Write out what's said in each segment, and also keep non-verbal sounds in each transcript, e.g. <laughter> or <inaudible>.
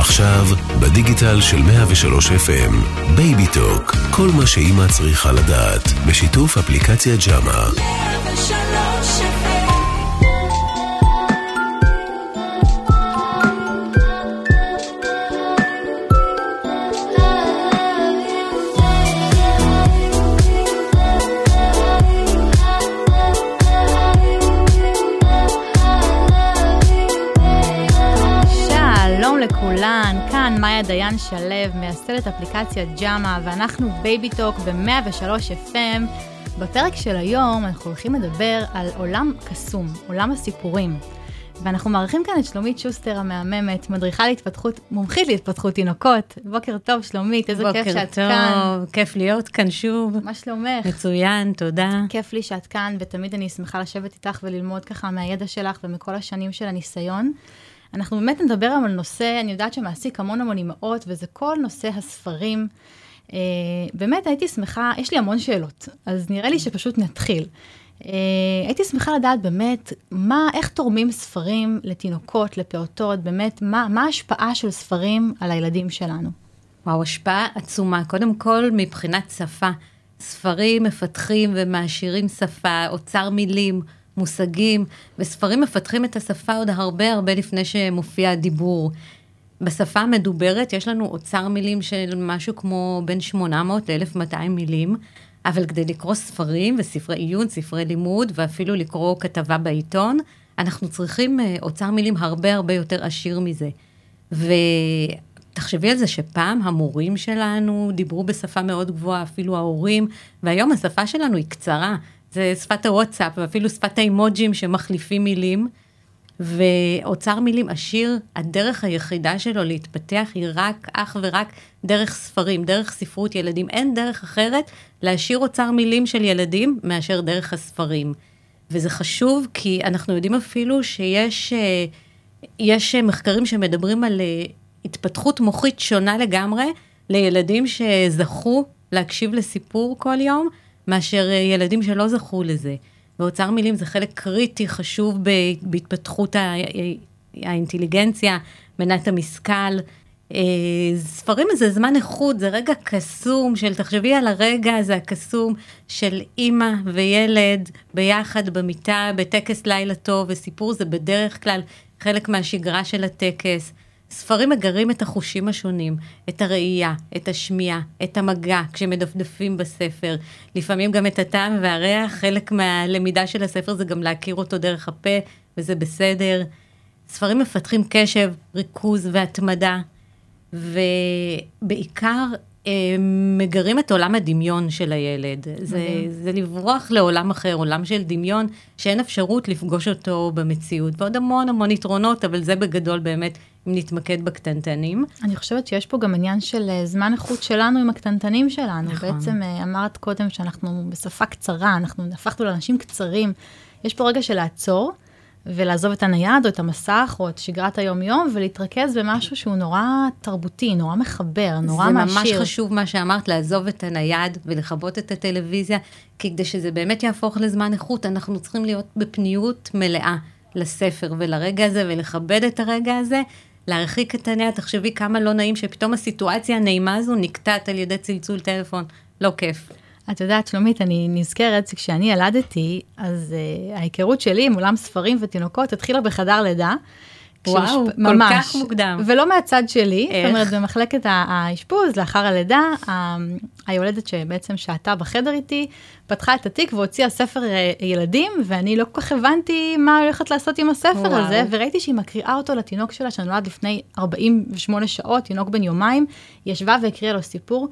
עכשיו, בדיגיטל של 103 FM, Baby Talk, כל מה שאימא צריכה לדעת, בשיתוף אפליקציה ג'אמה. 103 מאיה דיין שלו, מייסדת אפליקציית ג'אמה, ואנחנו Baby Talk ב-103 FM. בפרק של היום אנחנו הולכים לדבר על עולם קסום, עולם הסיפורים. ואנחנו מארחים כאן את שלומית שוסטר המהממת, מדריכה להתפתחות, מומחית להתפתחות תינוקות. בוקר טוב, שלומית, איזה כיף שאת טוב, כאן. בוקר טוב, כיף להיות כאן שוב. מה שלומך? מצוין, תודה. כיף לי שאת כאן, ותמיד אני שמחה לשבת איתך וללמוד ככה מהידע שלך ומכל השנים של הניסיון. אנחנו באמת נדבר היום על נושא, אני יודעת שמעסיק המון המון אימהות, וזה כל נושא הספרים. Uh, באמת הייתי שמחה, יש לי המון שאלות, אז נראה לי שפשוט נתחיל. Uh, הייתי שמחה לדעת באמת, מה, איך תורמים ספרים לתינוקות, לפעוטות, באמת, מה, מה ההשפעה של ספרים על הילדים שלנו? וואו, השפעה עצומה. קודם כל, מבחינת שפה, ספרים מפתחים ומעשירים שפה, אוצר מילים. מושגים, וספרים מפתחים את השפה עוד הרבה הרבה לפני שמופיע הדיבור. בשפה המדוברת יש לנו אוצר מילים של משהו כמו בין 800 ל-1200 מילים, אבל כדי לקרוא ספרים וספרי עיון, ספרי לימוד, ואפילו לקרוא כתבה בעיתון, אנחנו צריכים אה, אוצר מילים הרבה הרבה יותר עשיר מזה. ותחשבי על זה שפעם המורים שלנו דיברו בשפה מאוד גבוהה, אפילו ההורים, והיום השפה שלנו היא קצרה. זה שפת הוואטסאפ, ואפילו שפת האימוג'ים שמחליפים מילים. ואוצר מילים עשיר, הדרך היחידה שלו להתפתח היא רק, אך ורק דרך ספרים, דרך ספרות ילדים. אין דרך אחרת להשאיר אוצר מילים של ילדים מאשר דרך הספרים. וזה חשוב כי אנחנו יודעים אפילו שיש אה, יש מחקרים שמדברים על אה, התפתחות מוחית שונה לגמרי לילדים שזכו להקשיב לסיפור כל יום, מאשר אה, ילדים שלא זכו לזה. ואוצר מילים זה חלק קריטי, חשוב בהתפתחות האינטליגנציה, מנת המשכל. אה, ספרים זה זמן איכות, זה רגע קסום של, תחשבי על הרגע הזה הקסום של אימא וילד ביחד במיטה, בטקס לילה טוב, וסיפור זה בדרך כלל חלק מהשגרה של הטקס. ספרים מגרים את החושים השונים, את הראייה, את השמיעה, את המגע כשמדפדפים בספר, לפעמים גם את הטעם והריח, חלק מהלמידה של הספר זה גם להכיר אותו דרך הפה, וזה בסדר. ספרים מפתחים קשב, ריכוז והתמדה, ובעיקר מגרים את עולם הדמיון של הילד. זה, זה לברוח לעולם אחר, עולם של דמיון, שאין אפשרות לפגוש אותו במציאות. ועוד המון המון יתרונות, אבל זה בגדול באמת אם נתמקד בקטנטנים. אני חושבת שיש פה גם עניין של אה, זמן איכות שלנו עם הקטנטנים שלנו. נכון. בעצם אה, אמרת קודם שאנחנו בשפה קצרה, אנחנו הפכנו לאנשים קצרים. יש פה רגע של לעצור. ולעזוב את הנייד או את המסך או את שגרת היום-יום ולהתרכז במשהו שהוא נורא תרבותי, נורא מחבר, נורא זה מעשיר. זה ממש חשוב מה שאמרת, לעזוב את הנייד ולכבות את הטלוויזיה, כי כדי שזה באמת יהפוך לזמן איכות, אנחנו צריכים להיות בפניות מלאה לספר ולרגע הזה ולכבד את הרגע הזה. להרחיק את הנייד, תחשבי כמה לא נעים שפתאום הסיטואציה הנעימה הזו נקטעת על ידי צלצול טלפון, לא כיף. את יודעת, שלומית, אני נזכרת שכשאני ילדתי, אז uh, ההיכרות שלי עם עולם ספרים ותינוקות התחילה בחדר לידה. וואו, כל ממש, כך מוקדם. ולא מהצד שלי, איך? זאת אומרת, במחלקת האשפוז, לאחר הלידה, היולדת שבעצם שהתה בחדר איתי, פתחה את התיק והוציאה ספר אה, ילדים, ואני לא כל כך הבנתי מה הולכת לעשות עם הספר וואו. הזה, וראיתי שהיא מקריאה אותו לתינוק שלה, שנולד לפני 48 שעות, תינוק בן יומיים, היא ישבה והקריאה לו סיפור.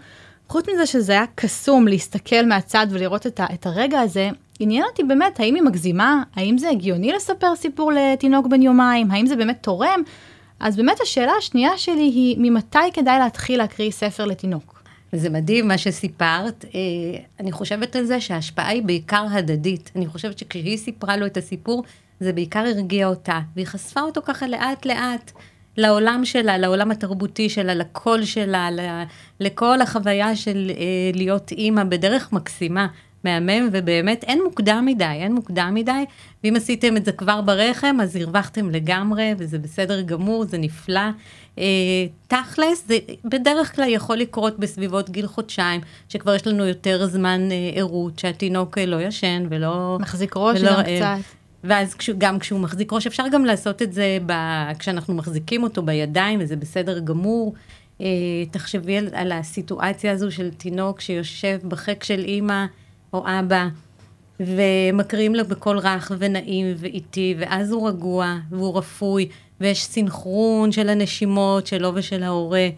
חוץ מזה שזה היה קסום להסתכל מהצד ולראות את, ה, את הרגע הזה, עניין אותי באמת, האם היא מגזימה? האם זה הגיוני לספר סיפור לתינוק בן יומיים? האם זה באמת תורם? אז באמת השאלה השנייה שלי היא, ממתי כדאי להתחיל להקריא ספר לתינוק? זה מדהים מה שסיפרת. אה, אני חושבת על זה שההשפעה היא בעיקר הדדית. אני חושבת שכשהיא סיפרה לו את הסיפור, זה בעיקר הרגיע אותה, והיא חשפה אותו ככה לאט לאט. לעולם שלה, לעולם התרבותי שלה, לקול שלה, לכל החוויה של אה, להיות אימא בדרך מקסימה. מהמם, ובאמת אין מוקדם מדי, אין מוקדם מדי, ואם עשיתם את זה כבר ברחם, אז הרווחתם לגמרי, וזה בסדר גמור, זה נפלא. אה, תכלס, זה בדרך כלל יכול לקרות בסביבות גיל חודשיים, שכבר יש לנו יותר זמן אה, ערות, שהתינוק לא ישן ולא... מחזיק ראש גם קצת. ואז כשו, גם כשהוא מחזיק ראש, אפשר גם לעשות את זה ב, כשאנחנו מחזיקים אותו בידיים, וזה בסדר גמור. אה, תחשבי על, על הסיטואציה הזו של תינוק שיושב בחק של אימא או אבא, ומקריאים לו בקול רך ונעים ואיטי, ואז הוא רגוע והוא רפוי, ויש סינכרון של הנשימות שלו ושל ההורה.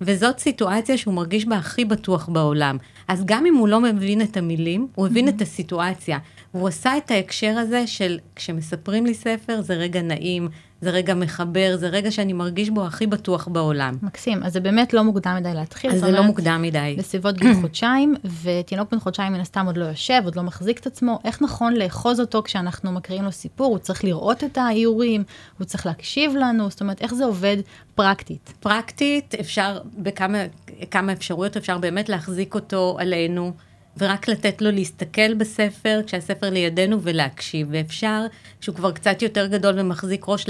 וזאת סיטואציה שהוא מרגיש בה הכי בטוח בעולם. אז גם אם הוא לא מבין את המילים, הוא הבין mm-hmm. את הסיטואציה. והוא עשה את ההקשר הזה של כשמספרים לי ספר זה רגע נעים, זה רגע מחבר, זה רגע שאני מרגיש בו הכי בטוח בעולם. מקסים, אז זה באמת לא מוקדם מדי להתחיל. אז זה לא מוקדם מדי. בסביבות גיל חודשיים, ותינוק בן חודשיים מן הסתם עוד לא יושב, עוד לא מחזיק את עצמו, איך נכון לאחוז אותו כשאנחנו מקריאים לו סיפור? הוא צריך לראות את האיורים, הוא צריך להקשיב לנו, זאת אומרת, איך זה עובד פרקטית? פרקטית, אפשר, בכמה אפשרויות אפשר באמת להחזיק אותו עלינו. ורק לתת לו להסתכל בספר כשהספר לידינו ולהקשיב. ואפשר, כשהוא כבר קצת יותר גדול ומחזיק ראש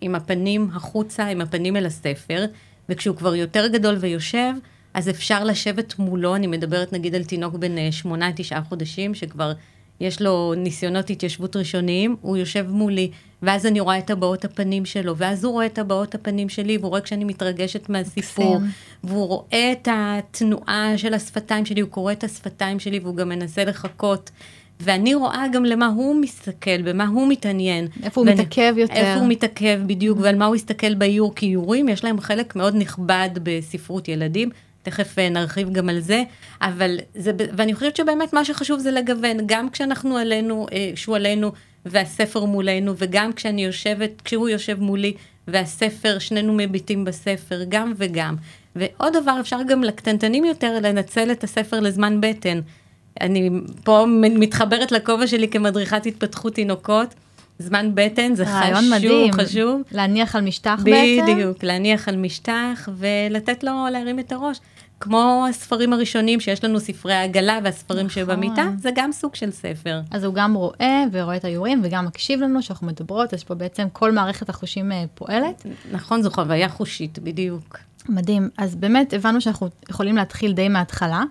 עם הפנים החוצה, עם הפנים אל הספר, וכשהוא כבר יותר גדול ויושב, אז אפשר לשבת מולו, אני מדברת נגיד על תינוק בן אה, שמונה, תשעה חודשים, שכבר יש לו ניסיונות התיישבות ראשוניים, הוא יושב מולי, ואז אני רואה את הבעות הפנים שלו, ואז הוא רואה את הבעות הפנים שלי, והוא רואה כשאני מתרגשת מהסיפור, והוא רואה את התנועה של השפתיים שלי, הוא קורא את השפתיים שלי, והוא גם מנסה לחכות. ואני רואה גם למה הוא מסתכל, במה הוא מתעניין. איפה הוא ואני, מתעכב יותר. איפה הוא מתעכב בדיוק, ועל מה הוא יסתכל באיור, כי איורים יש להם חלק מאוד נכבד בספרות ילדים. תכף אה, נרחיב גם על זה, אבל זה, ואני חושבת שבאמת מה שחשוב זה לגוון, גם כשאנחנו עלינו, אה, שהוא עלינו והספר מולנו, וגם כשאני יושבת, כשהוא יושב מולי והספר, שנינו מביטים בספר, גם וגם. ועוד דבר, אפשר גם לקטנטנים יותר לנצל את הספר לזמן בטן. אני פה מתחברת לכובע שלי כמדריכת התפתחות תינוקות. זמן בטן זה חשוב, מדהים. חשוב. להניח על משטח בדיוק, בעצם? בדיוק, להניח על משטח ולתת לו להרים את הראש. כמו הספרים הראשונים שיש לנו ספרי העגלה והספרים נכון. שבמיטה, זה גם סוג של ספר. אז הוא גם רואה ורואה את האיורים וגם מקשיב לנו שאנחנו מדברות, אז פה בעצם כל מערכת החושים אה, פועלת. נכון, זו חוויה חושית, בדיוק. מדהים. אז באמת הבנו שאנחנו יכולים להתחיל די מההתחלה.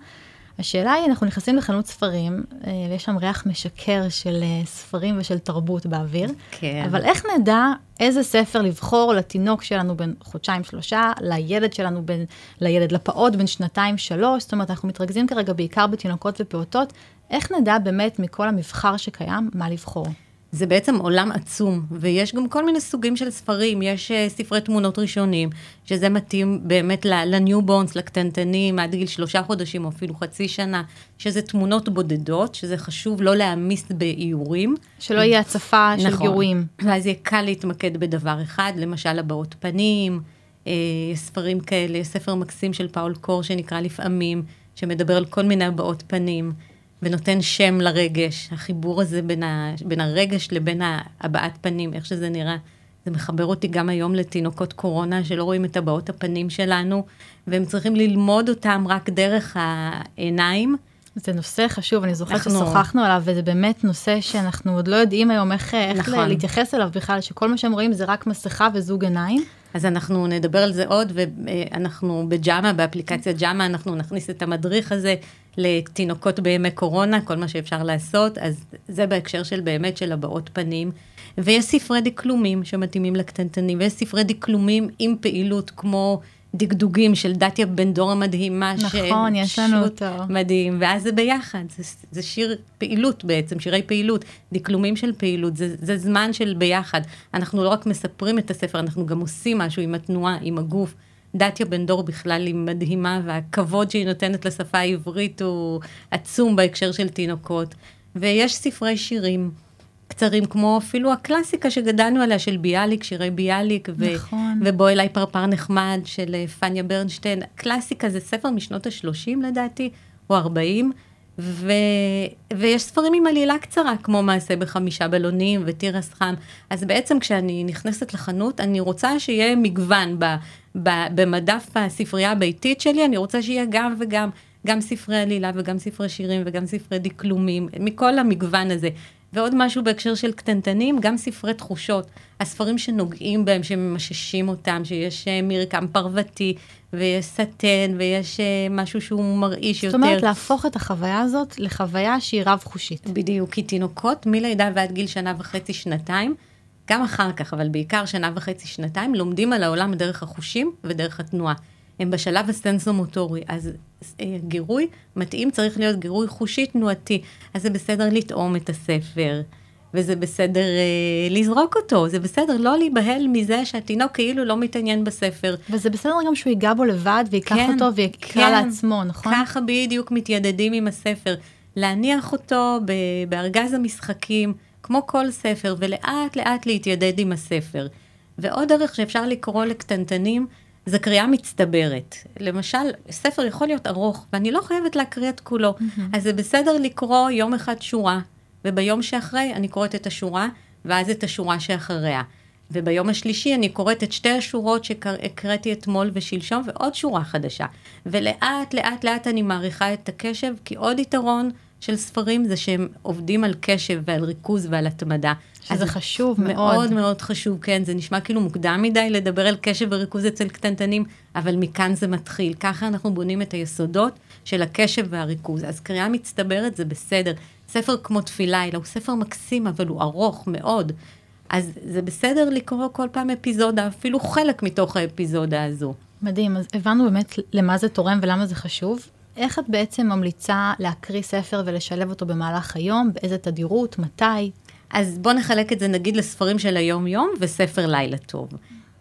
השאלה היא, אנחנו נכנסים לחנות ספרים, אה, ויש שם ריח משקר של אה, ספרים ושל תרבות באוויר. כן. אבל איך נדע איזה ספר לבחור לתינוק שלנו בין חודשיים-שלושה, לילד שלנו, בין, לילד, לפעוט בין שנתיים-שלוש? זאת אומרת, אנחנו מתרכזים כרגע בעיקר בתינוקות ופעוטות. איך נדע באמת מכל המבחר שקיים, מה לבחור? זה בעצם עולם עצום, ויש גם כל מיני סוגים של ספרים, יש uh, ספרי תמונות ראשונים, שזה מתאים באמת ל newborns, לקטנטנים, עד גיל שלושה חודשים או אפילו חצי שנה, שזה תמונות בודדות, שזה חשוב לא להעמיס באיורים. שלא יהיה הצפה נכון. של גירויים. ואז יהיה קל להתמקד בדבר אחד, למשל הבעות פנים, אה, ספרים כאלה, ספר מקסים של פאול קור שנקרא לפעמים, שמדבר על כל מיני הבעות פנים. ונותן שם לרגש, החיבור הזה בין, ה, בין הרגש לבין הבעת פנים, איך שזה נראה. זה מחבר אותי גם היום לתינוקות קורונה שלא רואים את הבעות הפנים שלנו, והם צריכים ללמוד אותם רק דרך העיניים. זה נושא חשוב, אני זוכרת אנחנו... ששוחחנו עליו, וזה באמת נושא שאנחנו עוד לא יודעים היום איך, איך נכון. להתייחס אליו בכלל, שכל מה שהם רואים זה רק מסכה וזוג עיניים. אז אנחנו נדבר על זה עוד, ואנחנו בג'אמה, באפליקציה ג'אמה, אנחנו נכניס את המדריך הזה לתינוקות בימי קורונה, כל מה שאפשר לעשות, אז זה בהקשר של באמת של הבעות פנים. ויש ספרי דקלומים שמתאימים לקטנטנים, ויש ספרי דקלומים עם פעילות כמו דגדוגים של דתיה בן דור המדהימה. נכון, יש לנו אותו. מדהים, ואז זה ביחד, זה, זה שיר פעילות בעצם, שירי פעילות, דקלומים של פעילות, זה, זה זמן של ביחד. אנחנו לא רק מספרים את הספר, אנחנו גם עושים משהו עם התנועה, עם הגוף. דתיה בן דור בכלל היא מדהימה, והכבוד שהיא נותנת לשפה העברית הוא עצום בהקשר של תינוקות. ויש ספרי שירים. קצרים, כמו אפילו הקלאסיקה שגדלנו עליה של ביאליק, שירי ביאליק, ו- נכון. ובוא אליי פרפר נחמד של אה, פניה ברנשטיין. קלאסיקה זה ספר משנות ה-30 לדעתי, או 40, ו... ויש ספרים עם עלילה קצרה, כמו מעשה בחמישה בלונים ותירס חם. אז בעצם כשאני נכנסת לחנות, אני רוצה שיהיה מגוון ב... ב... במדף הספרייה הביתית שלי, אני רוצה שיהיה גם וגם. גם ספרי עלילה וגם ספרי שירים וגם ספרי דקלומים, מכל המגוון הזה. ועוד משהו בהקשר של קטנטנים, גם ספרי תחושות, הספרים שנוגעים בהם, שממששים אותם, שיש אה, מרקם פרוותי, ויש סטן, ויש אה, משהו שהוא מרעיש יותר. זאת אומרת, להפוך את החוויה הזאת לחוויה שהיא רב-חושית. בדיוק, כי תינוקות מלידה ועד גיל שנה וחצי, שנתיים, גם אחר כך, אבל בעיקר שנה וחצי, שנתיים, לומדים על העולם דרך החושים ודרך התנועה. הם בשלב הסנסומוטורי, אז אה, גירוי מתאים צריך להיות גירוי חושי תנועתי. אז זה בסדר לטעום את הספר, וזה בסדר אה, לזרוק אותו, זה בסדר לא להיבהל מזה שהתינוק כאילו לא מתעניין בספר. וזה בסדר גם שהוא ייגע בו לבד ויקח כן, אותו ויקרא כן, לעצמו, נכון? ככה בדיוק מתיידדים עם הספר. להניח אותו בארגז המשחקים, כמו כל ספר, ולאט לאט להתיידד עם הספר. ועוד דרך שאפשר לקרוא לקטנטנים, זה קריאה מצטברת. למשל, ספר יכול להיות ארוך, ואני לא חייבת להקריא את כולו. Mm-hmm. אז זה בסדר לקרוא יום אחד שורה, וביום שאחרי אני קוראת את השורה, ואז את השורה שאחריה. וביום השלישי אני קוראת את שתי השורות שהקראתי אתמול ושלשום, ועוד שורה חדשה. ולאט, לאט, לאט אני מעריכה את הקשב, כי עוד יתרון של ספרים זה שהם עובדים על קשב ועל ריכוז ועל התמדה. שזה חשוב מאוד. מאוד מאוד חשוב, כן. זה נשמע כאילו מוקדם מדי לדבר על קשב וריכוז אצל קטנטנים, אבל מכאן זה מתחיל. ככה אנחנו בונים את היסודות של הקשב והריכוז. אז קריאה מצטברת זה בסדר. ספר כמו תפילה, אלא הוא ספר מקסים, אבל הוא ארוך מאוד. אז זה בסדר לקרוא כל פעם אפיזודה, אפילו חלק מתוך האפיזודה הזו. מדהים, אז הבנו באמת למה זה תורם ולמה זה חשוב. איך את בעצם ממליצה להקריא ספר ולשלב אותו במהלך היום? באיזה תדירות? מתי? אז בוא נחלק את זה נגיד לספרים של היום-יום וספר לילה טוב.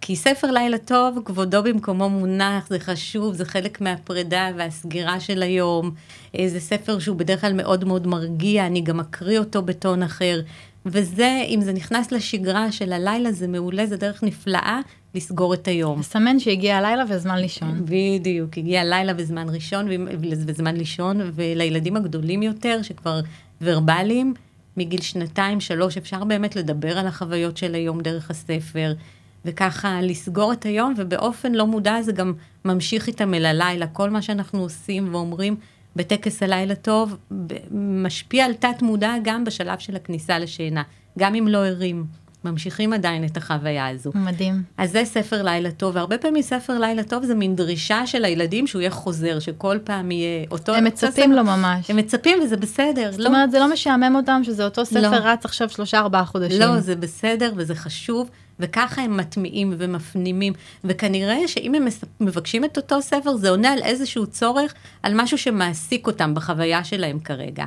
כי ספר לילה טוב, כבודו במקומו מונח, זה חשוב, זה חלק מהפרידה והסגירה של היום. אה, זה ספר שהוא בדרך כלל מאוד מאוד מרגיע, אני גם אקריא אותו בטון אחר. וזה, אם זה נכנס לשגרה של הלילה, זה מעולה, זה דרך נפלאה לסגור את היום. לסמן שהגיע הלילה וזמן לישון. בדיוק, הגיע הלילה וזמן ראשון וזמן לישון, ולילדים הגדולים יותר, שכבר ורבליים, מגיל שנתיים, שלוש, אפשר באמת לדבר על החוויות של היום דרך הספר, וככה לסגור את היום, ובאופן לא מודע זה גם ממשיך איתם אל הלילה. כל מה שאנחנו עושים ואומרים בטקס הלילה טוב, משפיע על תת מודע גם בשלב של הכניסה לשינה, גם אם לא ערים. ממשיכים עדיין את החוויה הזו. מדהים. אז זה ספר לילה טוב, והרבה פעמים ספר לילה טוב זה מין דרישה של הילדים שהוא יהיה חוזר, שכל פעם יהיה אותו... הם מצפים לו ממש. הם מצפים וזה בסדר. זאת לא... אומרת, זה לא משעמם אותם שזה אותו ספר לא. רץ עכשיו שלושה ארבעה חודשים. לא, זה בסדר וזה חשוב, וככה הם מטמיעים ומפנימים, וכנראה שאם הם מבקשים את אותו ספר, זה עונה על איזשהו צורך, על משהו שמעסיק אותם בחוויה שלהם כרגע.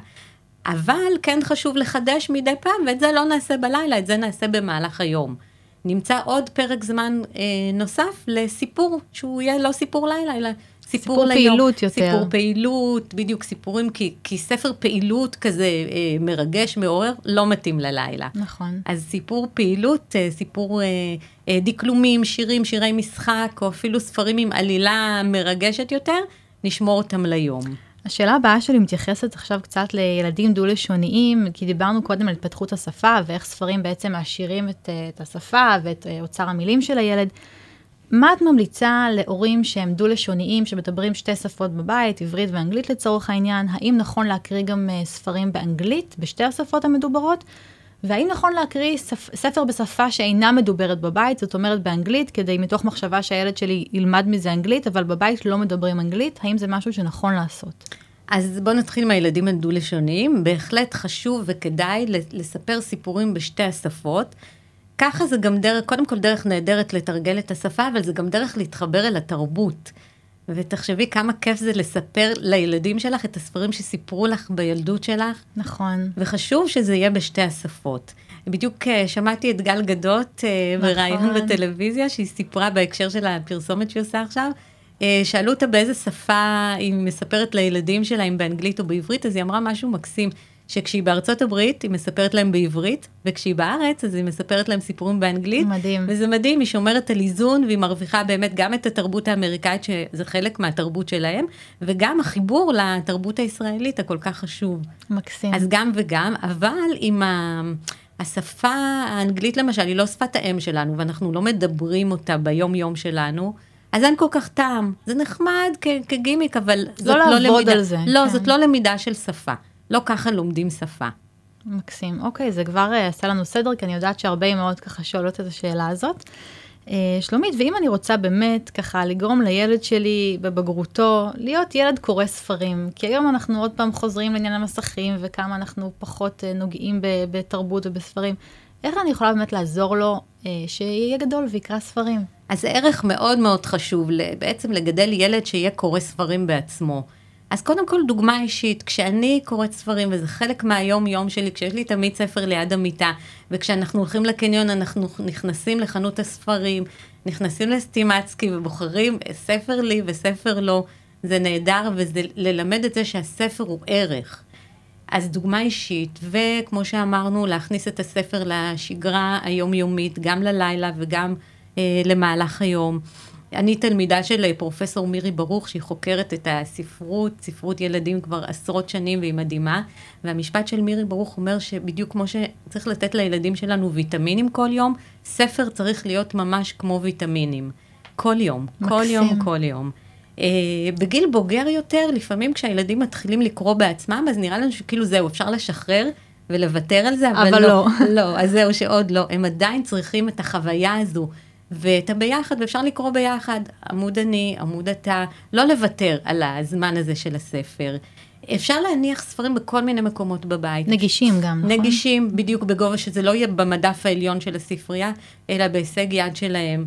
אבל כן חשוב לחדש מדי פעם, ואת זה לא נעשה בלילה, את זה נעשה במהלך היום. נמצא עוד פרק זמן אה, נוסף לסיפור, שהוא יהיה לא סיפור לילה, אלא סיפור, סיפור ליום. פעילות יותר. סיפור פעילות, בדיוק, סיפורים, כי, כי ספר פעילות כזה אה, מרגש, מעורר, לא מתאים ללילה. נכון. אז סיפור פעילות, אה, סיפור אה, אה, דקלומים, שירים, שירי משחק, או אפילו ספרים עם עלילה מרגשת יותר, נשמור אותם ליום. השאלה הבאה שלי מתייחסת עכשיו קצת לילדים דו-לשוניים, כי דיברנו קודם על התפתחות השפה ואיך ספרים בעצם מעשירים את, אה, את השפה ואת אה, אוצר המילים של הילד. מה את ממליצה להורים שהם דו-לשוניים, שמדברים שתי שפות בבית, עברית ואנגלית לצורך העניין? האם נכון להקריא גם אה, ספרים באנגלית, בשתי השפות המדוברות? והאם נכון להקריא ספ, ספר בשפה שאינה מדוברת בבית, זאת אומרת באנגלית, כדי מתוך מחשבה שהילד שלי ילמד מזה אנגלית, אבל בבית לא מדברים אנגלית, האם זה משהו שנכון לעשות? אז בואו נתחיל מהילדים הדו-לשוניים. בהחלט חשוב וכדאי לספר סיפורים בשתי השפות. ככה זה גם דרך, קודם כל דרך נהדרת לתרגל את השפה, אבל זה גם דרך להתחבר אל התרבות. ותחשבי כמה כיף זה לספר לילדים שלך את הספרים שסיפרו לך בילדות שלך. נכון. וחשוב שזה יהיה בשתי השפות. בדיוק אה, שמעתי את גל גדות אה, נכון. בריאיון בטלוויזיה, שהיא סיפרה בהקשר של הפרסומת שהיא עושה עכשיו. אה, שאלו אותה באיזה שפה היא מספרת לילדים שלה, אם באנגלית או בעברית, אז היא אמרה משהו מקסים. שכשהיא בארצות הברית, היא מספרת להם בעברית, וכשהיא בארץ, אז היא מספרת להם סיפורים באנגלית. מדהים. וזה מדהים, היא שומרת על איזון, והיא מרוויחה באמת גם את התרבות האמריקאית, שזה חלק מהתרבות שלהם, וגם החיבור לתרבות הישראלית הכל כך חשוב. מקסים. אז גם וגם, אבל עם ה... השפה האנגלית למשל, היא לא שפת האם שלנו, ואנחנו לא מדברים אותה ביום-יום שלנו, אז אין כל כך טעם. זה נחמד כגימיק, אבל לא זאת לא למידה. על זה. לא, כן. זאת לא למידה של שפה. לא ככה לומדים שפה. מקסים. אוקיי, זה כבר uh, עשה לנו סדר, כי אני יודעת שהרבה אמהות ככה שואלות את השאלה הזאת. Uh, שלומית, ואם אני רוצה באמת ככה לגרום לילד שלי בבגרותו להיות ילד קורא ספרים, כי היום אנחנו עוד פעם חוזרים לעניין המסכים וכמה אנחנו פחות uh, נוגעים בתרבות ובספרים, איך אני יכולה באמת לעזור לו שיהיה גדול ויקרא ספרים? אז זה ערך מאוד מאוד חשוב, בעצם לגדל ילד שיהיה קורא ספרים בעצמו. אז קודם כל דוגמה אישית, כשאני קוראת ספרים, וזה חלק מהיום-יום שלי, כשיש לי תמיד ספר ליד המיטה, וכשאנחנו הולכים לקניון אנחנו נכנסים לחנות הספרים, נכנסים לסטימצקי ובוחרים ספר לי וספר לא, זה נהדר, וזה ללמד את זה שהספר הוא ערך. אז דוגמה אישית, וכמו שאמרנו, להכניס את הספר לשגרה היומיומית, גם ללילה וגם אה, למהלך היום. אני תלמידה של אה, פרופסור מירי ברוך, שהיא חוקרת את הספרות, ספרות ילדים כבר עשרות שנים והיא מדהימה, והמשפט של מירי ברוך אומר שבדיוק כמו שצריך לתת לילדים שלנו ויטמינים כל יום, ספר צריך להיות ממש כמו ויטמינים. כל יום, מקסים. כל יום, כל יום. Uh, בגיל בוגר יותר, לפעמים כשהילדים מתחילים לקרוא בעצמם, אז נראה לנו שכאילו זהו, אפשר לשחרר ולוותר על זה, אבל, אבל לא. לא, לא, אז זהו שעוד לא. הם עדיין צריכים את החוויה הזו ואת הביחד, ואפשר לקרוא ביחד, עמוד אני, עמוד אתה, לא לוותר על הזמן הזה של הספר. אפשר להניח ספרים בכל מיני מקומות בבית. נגישים גם, נכון? נגישים, בדיוק בגובה שזה לא יהיה במדף העליון של הספרייה, אלא בהישג יד שלהם.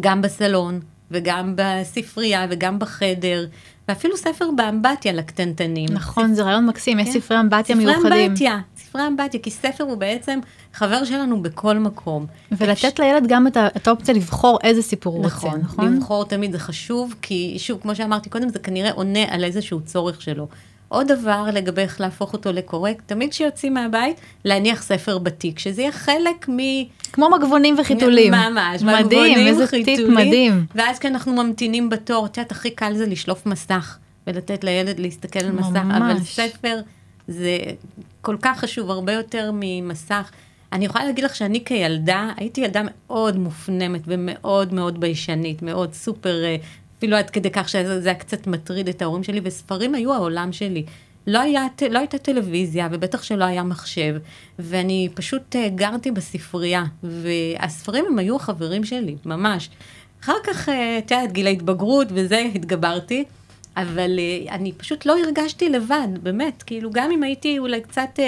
גם בסלון, וגם בספרייה, וגם בחדר, ואפילו ספר באמבטיה לקטנטנים. נכון, זה רעיון מקסים, יש כן. ספרי אמבטיה מיוחדים. ספרי אמבטיה, ספרי אמבטיה, כי ספר הוא בעצם חבר שלנו בכל מקום. ולתת לילד גם את האופציה לבחור איזה סיפור הוא נכון, רוצה, נכון? לבחור תמיד זה חשוב, כי שוב, כמו שאמרתי קודם, זה כנראה עונה על איזשהו צורך שלו. עוד דבר לגבי איך להפוך אותו לקורקט, תמיד כשיוצאים מהבית, להניח ספר בתיק, שזה יהיה חלק מ... כמו מגבונים וחיתולים. ממש, מדהים, איזה טיפ מדהים. ואז כשאנחנו ממתינים בתור, את יודעת, הכי קל זה לשלוף מסך, ולתת לילד להסתכל על מסך, אבל ספר זה כל כך חשוב, הרבה יותר ממסך. אני יכולה להגיד לך שאני כילדה, הייתי ילדה מאוד מופנמת ומאוד מאוד ביישנית, מאוד סופר, אה, אפילו עד כדי כך שזה היה קצת מטריד את ההורים שלי, וספרים היו העולם שלי. לא, היה, לא הייתה טלוויזיה, ובטח שלא היה מחשב, ואני פשוט אה, גרתי בספרייה, והספרים הם היו החברים שלי, ממש. אחר כך, אה, את יודעת, גיל ההתבגרות וזה, התגברתי, אבל אני פשוט לא הרגשתי לבד, באמת, כאילו, גם אם הייתי אולי קצת...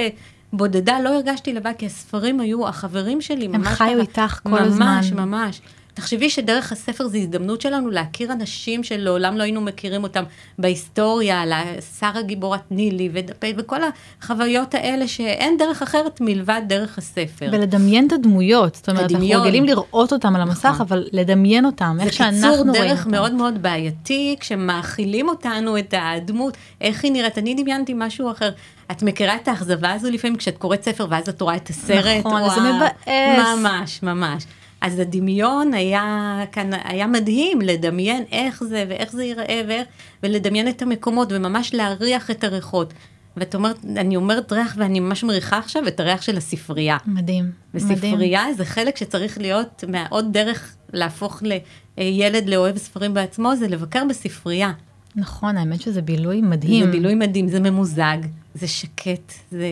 בודדה, לא הרגשתי לבד, כי הספרים היו החברים שלי. הם חיו איתך כל ממש, הזמן. ממש, ממש. תחשבי שדרך הספר זו הזדמנות שלנו להכיר אנשים שלעולם לא היינו מכירים אותם בהיסטוריה, על שרה גיבורת נילי ודפי, וכל החוויות האלה שאין דרך אחרת מלבד דרך הספר. ולדמיין את הדמויות, זאת אומרת, הדמיון. אנחנו רגילים לראות אותם על המסך, נכון. אבל לדמיין אותם, איך שאנחנו רואים אותם. זה קיצור דרך מאוד מאוד בעייתי, כשמאכילים אותנו את הדמות, איך היא נראית. אני דמיינתי משהו אחר. את מכירה את האכזבה הזו לפעמים כשאת קוראת ספר ואז את רואה את הסרט? נכון, זה מבאס. ממש, ממש. אז הדמיון היה כאן, היה מדהים לדמיין איך זה ואיך זה ייראה ואיך, ולדמיין את המקומות וממש להריח את הריחות. ואת אומרת, אני אומרת ריח ואני ממש מריחה עכשיו את הריח של הספרייה. מדהים, וספרייה מדהים. זה חלק שצריך להיות, עוד דרך להפוך לילד לאוהב ספרים בעצמו, זה לבקר בספרייה. נכון, האמת שזה בילוי מדהים. זה בילוי מדהים, זה ממוזג, זה שקט, זה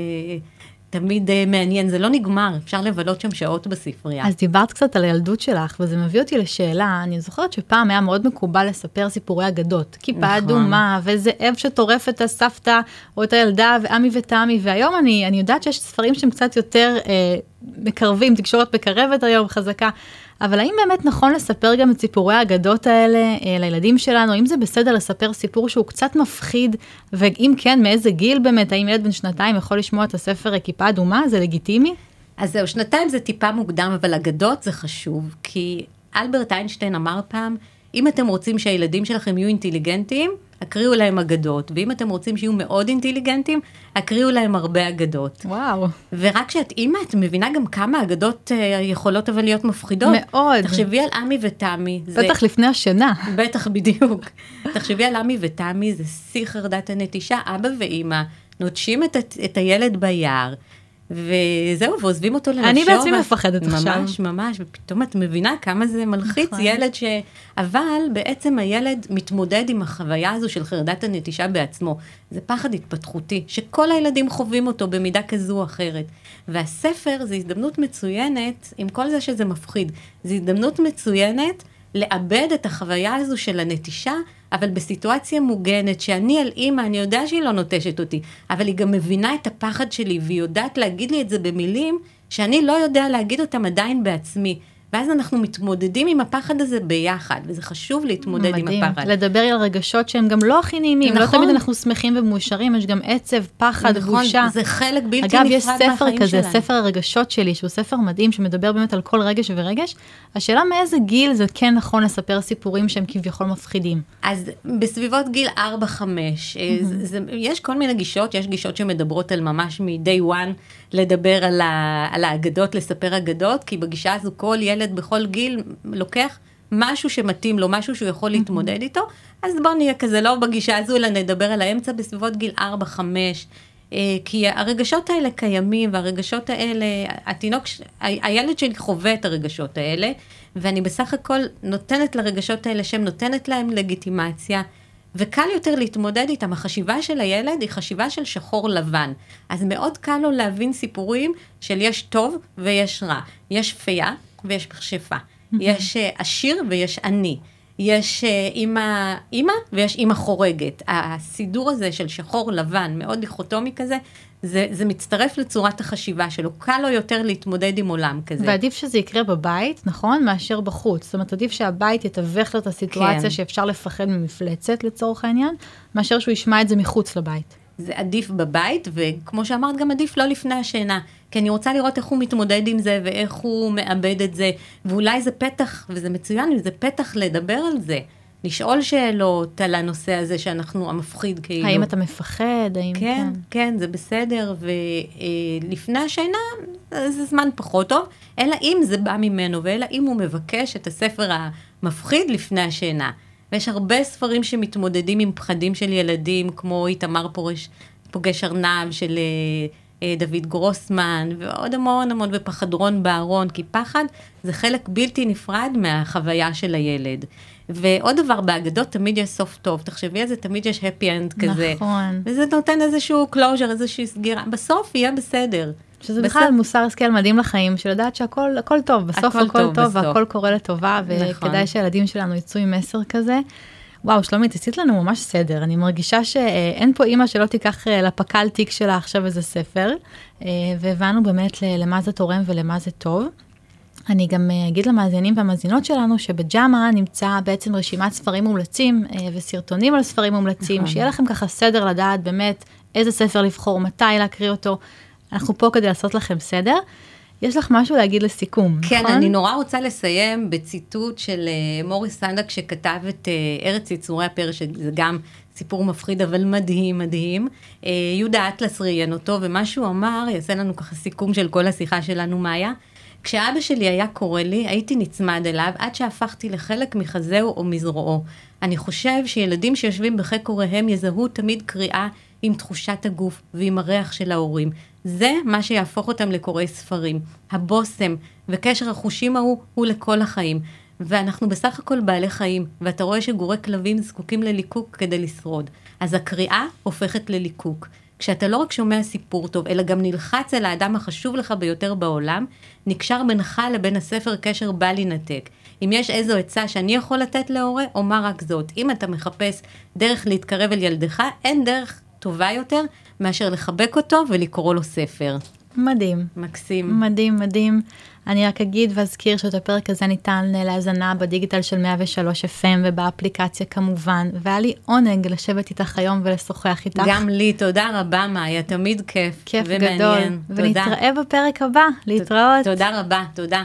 תמיד uh, מעניין, זה לא נגמר, אפשר לבלות שם שעות בספרייה. אז דיברת קצת על הילדות שלך, וזה מביא אותי לשאלה, אני זוכרת שפעם היה מאוד מקובל לספר סיפורי אגדות. כיפה נכון. אדומה, ואיזה אב שטורף את הסבתא או את הילדה, ועמי ותמי, והיום אני, אני יודעת שיש ספרים שהם קצת יותר אה, מקרבים, תקשורת מקרבת היום, חזקה. אבל האם באמת נכון לספר גם את סיפורי האגדות האלה אה, לילדים שלנו? האם זה בסדר לספר סיפור שהוא קצת מפחיד? ואם כן, מאיזה גיל באמת? האם ילד בן שנתיים יכול לשמוע את הספר כיפה אדומה? זה לגיטימי? אז זהו, שנתיים זה טיפה מוקדם, אבל אגדות זה חשוב, כי אלברט איינשטיין אמר פעם, אם אתם רוצים שהילדים שלכם יהיו אינטליגנטים, הקריאו להם אגדות, ואם אתם רוצים שיהיו מאוד אינטליגנטים, הקריאו להם הרבה אגדות. וואו. ורק כשאת אימא, את מבינה גם כמה אגדות uh, יכולות אבל להיות מפחידות. מאוד. תחשבי על עמי ותמי. בטח זה... לפני השינה. בטח, בדיוק. <laughs> תחשבי על עמי ותמי, זה שיא חרדת הנטישה, אבא ואימא נוטשים את, את הילד ביער. וזהו, ועוזבים אותו לנפשו. אני בעצמי מפחדת ממש, עכשיו. ממש, ממש, ופתאום את מבינה כמה זה מלחיץ נכון. ילד ש... אבל בעצם הילד מתמודד עם החוויה הזו של חרדת הנטישה בעצמו. זה פחד התפתחותי, שכל הילדים חווים אותו במידה כזו או אחרת. והספר זה הזדמנות מצוינת, עם כל זה שזה מפחיד, זו הזדמנות מצוינת לאבד את החוויה הזו של הנטישה, אבל בסיטואציה מוגנת, שאני על אימא, אני יודע שהיא לא נוטשת אותי, אבל היא גם מבינה את הפחד שלי, והיא יודעת להגיד לי את זה במילים שאני לא יודע להגיד אותם עדיין בעצמי. ואז אנחנו מתמודדים עם הפחד הזה ביחד, וזה חשוב להתמודד מדהים. עם הפחד. לדבר על רגשות שהם גם לא הכי נעימים, לא נכון. תמיד אנחנו שמחים ומאושרים, יש גם עצב, פחד, נכון, בושה. זה חלק בלתי אגב, נפרד יש ספר מהחיים כזה, שלנו. ספר הרגשות שלי, שהוא ספר מדהים, שמדבר באמת על כל רגש ורגש. השאלה מאיזה גיל זה כן נכון לספר סיפורים שהם כביכול מפחידים. אז בסביבות גיל 4-5, mm-hmm. זה, יש כל מיני גישות, יש גישות שמדברות על ממש מ-day one לדבר על, ה, על האגדות, לספר אגדות, כי בגישה הזו כל ילד בכל גיל לוקח משהו שמתאים לו, משהו שהוא יכול להתמודד איתו, אז בואו נהיה כזה לא בגישה הזו, אלא נדבר על האמצע בסביבות גיל 4-5. אה, כי הרגשות האלה קיימים, והרגשות האלה, התינוק, הילד שלי חווה את הרגשות האלה, ואני בסך הכל נותנת לרגשות האלה שם, נותנת להם לגיטימציה, וקל יותר להתמודד איתם. החשיבה של הילד היא חשיבה של שחור לבן. אז מאוד קל לו להבין סיפורים של יש טוב ויש רע. יש פייה ויש מכשפה. יש אה, עשיר ויש עני. יש אה, אימא, אימא ויש אימא חורגת. הסידור הזה של שחור לבן, מאוד דיכוטומי כזה, זה, זה מצטרף לצורת החשיבה שלו. קל לו יותר להתמודד עם עולם כזה. ועדיף שזה יקרה בבית, נכון? מאשר בחוץ. זאת אומרת, עדיף שהבית יתווך לו את הסיטואציה כן. שאפשר לפחד ממפלצת לצורך העניין, מאשר שהוא ישמע את זה מחוץ לבית. זה עדיף בבית, וכמו שאמרת, גם עדיף לא לפני השינה. כי אני רוצה לראות איך הוא מתמודד עם זה, ואיך הוא מאבד את זה, ואולי זה פתח, וזה מצוין, זה פתח לדבר על זה. לשאול שאלות על הנושא הזה שאנחנו, המפחיד כאילו. האם אתה מפחד? האם... כן, כן, זה בסדר, ולפני השינה זה זמן פחות טוב, אלא אם זה בא ממנו, ואלא אם הוא מבקש את הספר המפחיד לפני השינה. ויש הרבה ספרים שמתמודדים עם פחדים של ילדים, כמו איתמר פורש, פוגש ארנב של אה, אה, דוד גרוסמן, ועוד המון המון, ופחדרון בארון, כי פחד זה חלק בלתי נפרד מהחוויה של הילד. ועוד דבר, באגדות תמיד יש סוף טוב, תחשבי על זה, תמיד יש happy end כזה. נכון. וזה נותן איזשהו closure, איזושהי סגירה, בסוף יהיה בסדר. שזה בסדר. בכלל מוסר השכל מדהים לחיים, של לדעת שהכל הכל טוב, בסוף הכל הכל, טוב טוב, בסוף. והכל קורה לטובה, נכון. וכדאי שהילדים שלנו יצאו עם מסר כזה. וואו, שלומית, עשית לנו ממש סדר. אני מרגישה שאין פה אימא שלא תיקח אה, לפק"ל תיק שלה עכשיו איזה ספר, אה, והבנו באמת למה זה תורם ולמה זה טוב. אני גם אה, אגיד למאזינים והמאזינות שלנו שבג'אמה נמצא בעצם רשימת ספרים מומלצים וסרטונים על ספרים מומלצים, נכון. שיהיה לכם ככה סדר לדעת באמת איזה ספר לבחור, מתי להקריא אותו. אנחנו פה כדי לעשות לכם סדר. יש לך משהו להגיד לסיכום, כן, נכון? אני נורא רוצה לסיים בציטוט של אה, מוריס סנדק שכתב את אה, ארץ יצורי הפרא, שזה גם סיפור מפחיד אבל מדהים מדהים. אה, יהודה אטלס ראיין אותו, ומה שהוא אמר, יעשה לנו ככה סיכום של כל השיחה שלנו, מאיה. כשאבא שלי היה קורא לי, הייתי נצמד אליו עד שהפכתי לחלק מחזהו או מזרועו. אני חושב שילדים שיושבים בחיק הוריהם יזהו תמיד קריאה עם תחושת הגוף ועם הריח של ההורים. זה מה שיהפוך אותם לקוראי ספרים. הבושם וקשר החושים ההוא הוא לכל החיים. ואנחנו בסך הכל בעלי חיים, ואתה רואה שגורי כלבים זקוקים לליקוק כדי לשרוד. אז הקריאה הופכת לליקוק. כשאתה לא רק שומע סיפור טוב, אלא גם נלחץ אל האדם החשוב לך ביותר בעולם, נקשר בינך לבין הספר קשר בל יינתק. אם יש איזו עצה שאני יכול לתת להורה, אומר רק זאת. אם אתה מחפש דרך להתקרב אל ילדך, אין דרך טובה יותר מאשר לחבק אותו ולקרוא לו ספר. מדהים. מקסים. מדהים, מדהים. אני רק אגיד ואזכיר שאת הפרק הזה ניתן להאזנה בדיגיטל של 103 FM ובאפליקציה כמובן, והיה לי עונג לשבת איתך היום ולשוחח איתך. גם לי, תודה רבה, מאיה, תמיד כיף. כיף ומעניין. גדול. תודה. ונתראה בפרק הבא, להתראות. תודה רבה, תודה.